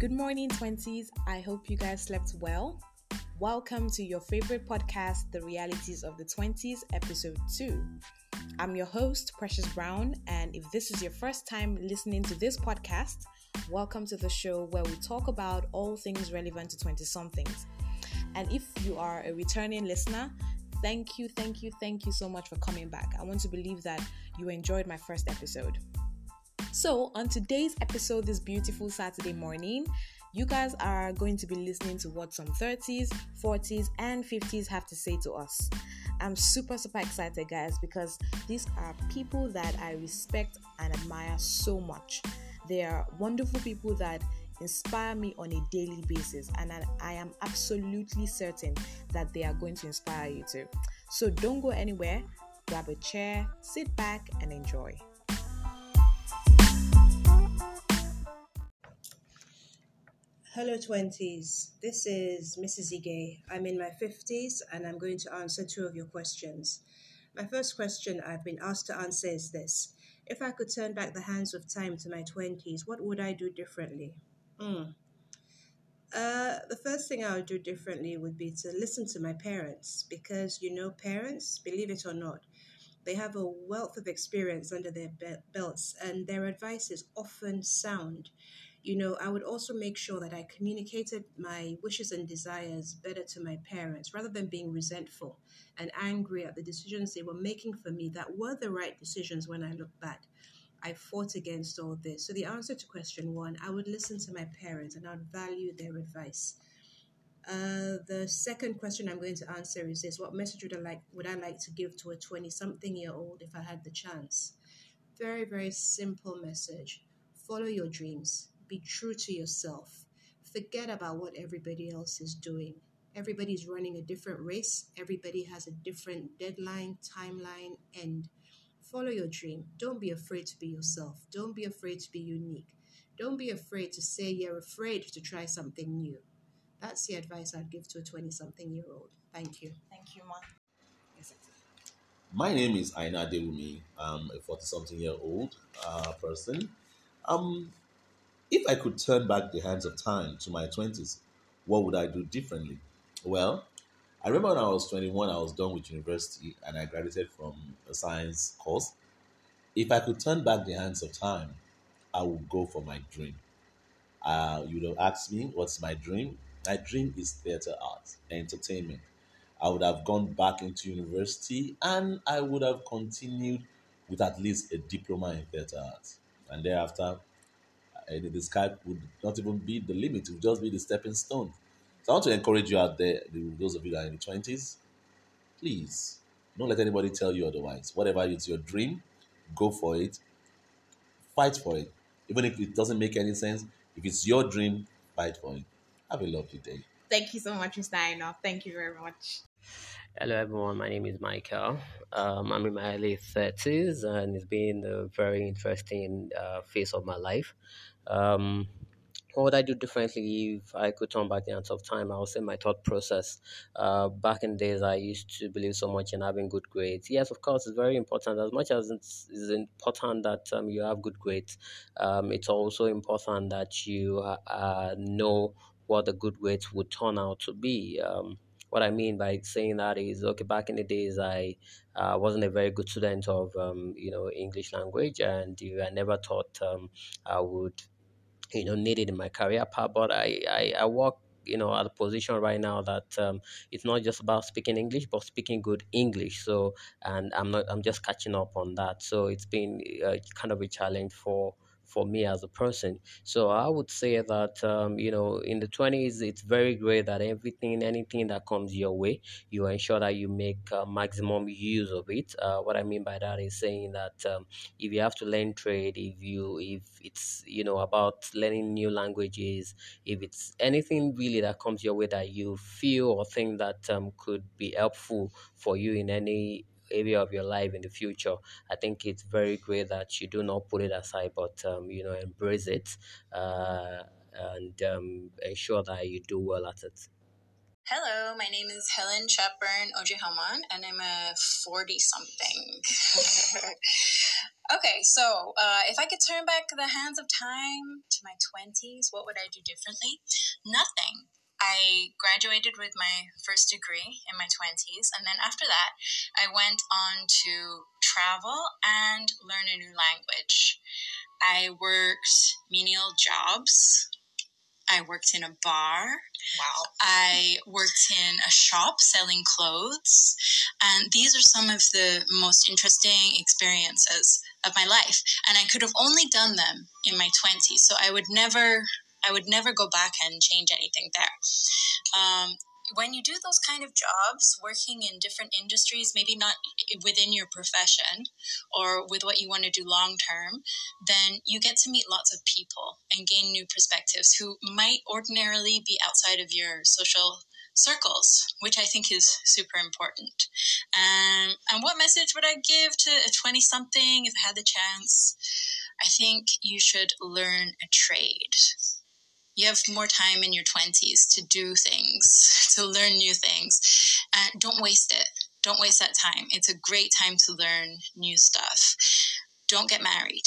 Good morning, 20s. I hope you guys slept well. Welcome to your favorite podcast, The Realities of the 20s, episode 2. I'm your host, Precious Brown, and if this is your first time listening to this podcast, welcome to the show where we talk about all things relevant to 20 somethings. And if you are a returning listener, thank you, thank you, thank you so much for coming back. I want to believe that you enjoyed my first episode. So, on today's episode, this beautiful Saturday morning, you guys are going to be listening to what some 30s, 40s, and 50s have to say to us. I'm super, super excited, guys, because these are people that I respect and admire so much. They are wonderful people that inspire me on a daily basis, and I am absolutely certain that they are going to inspire you too. So, don't go anywhere, grab a chair, sit back, and enjoy. Hello, 20s. This is Mrs. Ige. I'm in my 50s and I'm going to answer two of your questions. My first question I've been asked to answer is this If I could turn back the hands of time to my 20s, what would I do differently? Mm. Uh, the first thing I would do differently would be to listen to my parents because, you know, parents, believe it or not, they have a wealth of experience under their belts and their advice is often sound you know, I would also make sure that I communicated my wishes and desires better to my parents rather than being resentful and angry at the decisions they were making for me that were the right decisions when I look back. I fought against all this. So, the answer to question one, I would listen to my parents and I'd value their advice. Uh, the second question I'm going to answer is this: What message would I like would I like to give to a 20-something year old if I had the chance? Very, very simple message. Follow your dreams be true to yourself. Forget about what everybody else is doing. Everybody's running a different race, everybody has a different deadline, timeline, and follow your dream. Don't be afraid to be yourself. Don't be afraid to be unique. Don't be afraid to say you're afraid to try something new. That's the advice I'd give to a 20 something year old. Thank you. Thank you, Ma. My name is Aina Dewumi. I'm a 40 something year old uh, person. Um, if I could turn back the hands of time to my 20s, what would I do differently? Well, I remember when I was 21, I was done with university and I graduated from a science course. If I could turn back the hands of time, I would go for my dream. Uh, you would have asked me, what's my dream? My dream is theater art, entertainment. I would have gone back into university and I would have continued with at least a diploma in theater art. And thereafter, and the sky would not even be the limit, it would just be the stepping stone. So I want to encourage you out there, those of you that are in the 20s, please don't let anybody tell you otherwise. Whatever is your dream, go for it, fight for it. Even if it doesn't make any sense, if it's your dream, fight for it. Have a lovely day. Thank you so much, Mr. Aino. Thank you very much. Hello, everyone. My name is Michael. Um, I'm in my early 30s, and it's been a very interesting uh, phase of my life. Um, what would I do differently if I could turn back the hands of time? I would say my thought process. Uh, back in days, I used to believe so much in having good grades. Yes, of course, it's very important. As much as it's, it's important that um, you have good grades, um, it's also important that you uh, uh, know what the good grades would turn out to be. Um, what I mean by saying that is, okay, back in the days, I uh, wasn't a very good student of, um, you know, English language, and I never thought um, I would you know needed in my career path but i i, I work you know at a position right now that um, it's not just about speaking english but speaking good english. So and i'm not i'm just catching up on that. So it's been uh, kind of a challenge for for me as a person. So I would say that um, you know in the twenties it's very great that everything anything that comes your way you ensure that you make uh, maximum use of it. Uh, what I mean by that is saying that um, if you have to learn trade, if you if it's you know about learning new languages, if it's anything really that comes your way that you feel or think that um, could be helpful for you in any area of your life in the future, I think it's very great that you do not put it aside, but um, you know embrace it uh, and um, ensure that you do well at it. Hello, my name is Helen Chatburn Ojehaman, and I'm a 40 something. okay, Okay, so uh, if I could turn back the hands of time to my 20s, what would I do differently? Nothing. I graduated with my first degree in my 20s, and then after that, I went on to travel and learn a new language. I worked menial jobs. I worked in a bar. Wow. I worked in a shop selling clothes. And these are some of the most interesting experiences of my life. And I could have only done them in my 20s. So I would never I would never go back and change anything there. Um, when you do those kind of jobs, working in different industries, maybe not within your profession or with what you want to do long term, then you get to meet lots of people and gain new perspectives who might ordinarily be outside of your social circles, which I think is super important. Um, and what message would I give to a 20 something if I had the chance? I think you should learn a trade you have more time in your 20s to do things, to learn new things. And don't waste it. Don't waste that time. It's a great time to learn new stuff. Don't get married.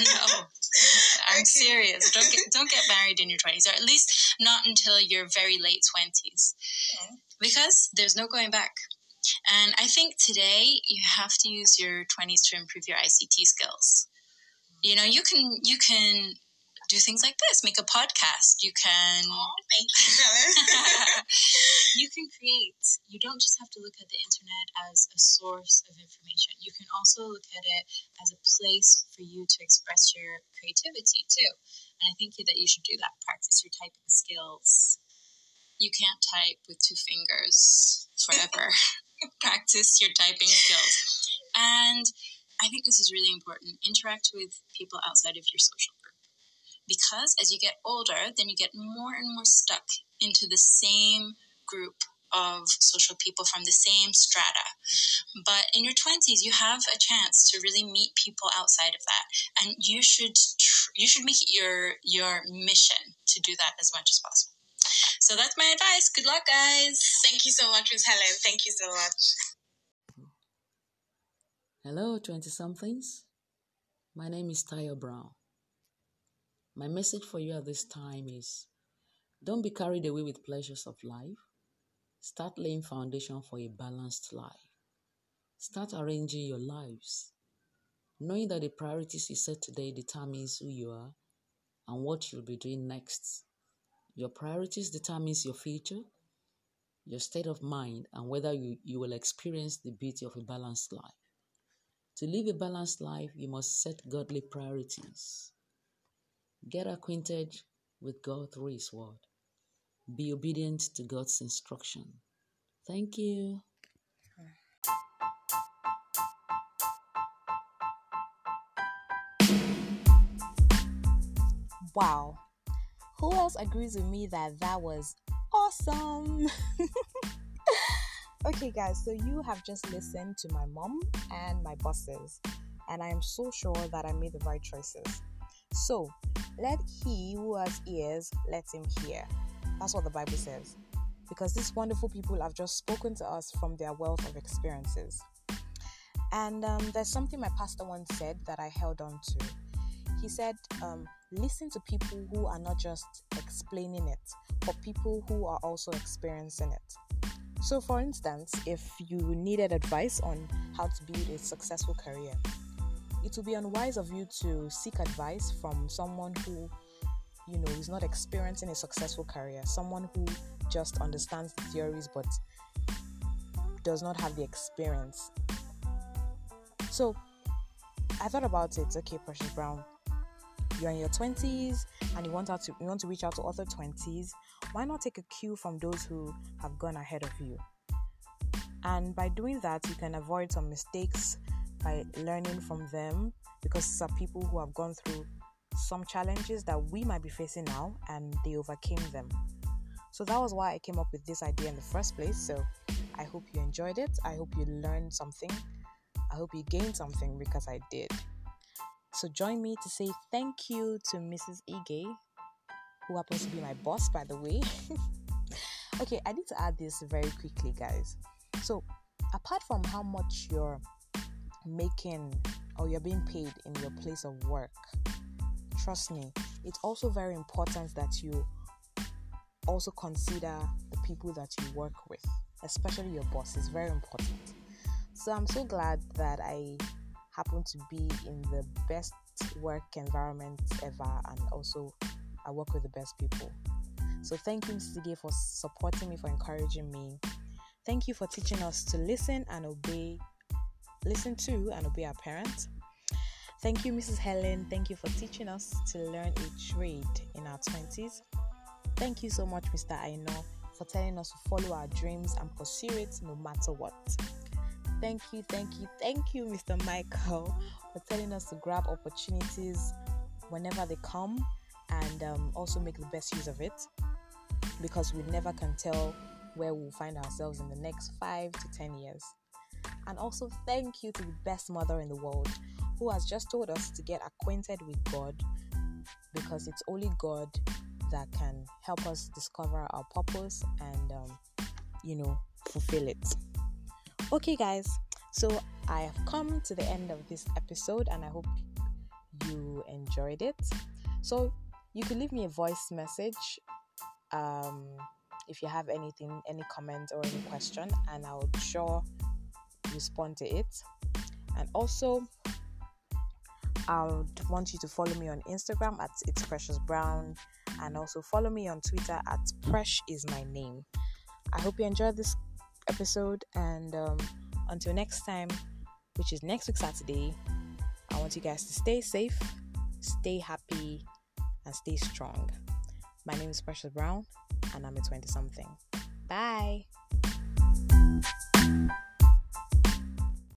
no. I'm serious. Don't get don't get married in your 20s or at least not until your very late 20s. Mm-hmm. Because there's no going back. And I think today you have to use your 20s to improve your ICT skills. You know, you can you can do things like this. Make a podcast. You can. Oh, thank you, you can create. You don't just have to look at the internet as a source of information. You can also look at it as a place for you to express your creativity too. And I think that you should do that. Practice your typing skills. You can't type with two fingers forever. Practice your typing skills. And I think this is really important. Interact with people outside of your social because as you get older, then you get more and more stuck into the same group of social people from the same strata. But in your 20s, you have a chance to really meet people outside of that. And you should tr- you should make it your your mission to do that as much as possible. So that's my advice. Good luck, guys. Thank you so much, Miss Helen. Thank you so much. Hello, 20 somethings. My name is Tayo Brown. My message for you at this time is don't be carried away with pleasures of life. Start laying foundation for a balanced life. Start arranging your lives. Knowing that the priorities you set today determines who you are and what you'll be doing next. Your priorities determines your future, your state of mind, and whether you, you will experience the beauty of a balanced life. To live a balanced life, you must set godly priorities. Get acquainted with God through His Word. Be obedient to God's instruction. Thank you. Wow. Who else agrees with me that that was awesome? okay, guys, so you have just listened to my mom and my bosses, and I am so sure that I made the right choices. So, let he who has ears let him hear. That's what the Bible says. Because these wonderful people have just spoken to us from their wealth of experiences. And um, there's something my pastor once said that I held on to. He said, um, listen to people who are not just explaining it, but people who are also experiencing it. So, for instance, if you needed advice on how to build a successful career, it will be unwise of you to seek advice from someone who you know is not experiencing a successful career someone who just understands the theories but does not have the experience. So i thought about it. Okay precious brown you're in your 20s and you want out to you want to reach out to other 20s why not take a cue from those who have gone ahead of you? And by doing that you can avoid some mistakes by learning from them because these are people who have gone through some challenges that we might be facing now and they overcame them. So that was why I came up with this idea in the first place. So I hope you enjoyed it. I hope you learned something. I hope you gained something because I did. So join me to say thank you to Mrs. Ige, who happens to be my boss, by the way. okay, I need to add this very quickly, guys. So apart from how much you're making or you're being paid in your place of work, trust me, it's also very important that you also consider the people that you work with, especially your boss. It's very important. So I'm so glad that I happen to be in the best work environment ever and also I work with the best people. So thank you, Mrs. Ige, for supporting me, for encouraging me. Thank you for teaching us to listen and obey, listen to and obey our parents. Thank you, Mrs. Helen. Thank you for teaching us to learn a trade in our 20s. Thank you so much, Mr. Aino, for telling us to follow our dreams and pursue it no matter what. Thank you, thank you, thank you, Mr. Michael, for telling us to grab opportunities whenever they come and um, also make the best use of it because we never can tell where we'll find ourselves in the next five to ten years. And also, thank you to the best mother in the world who has just told us to get acquainted with God because it's only God that can help us discover our purpose and, um, you know, fulfill it. Okay, guys, so I have come to the end of this episode and I hope you enjoyed it. So, you can leave me a voice message um, if you have anything, any comment or any question, and I'll sure respond to it. And also, I would want you to follow me on Instagram at it's precious brown, and also follow me on Twitter at Presh is my name. I hope you enjoyed this episode, and um, until next time, which is next week Saturday, I want you guys to stay safe, stay happy, and stay strong. My name is Precious Brown, and I'm a 20 something. Bye.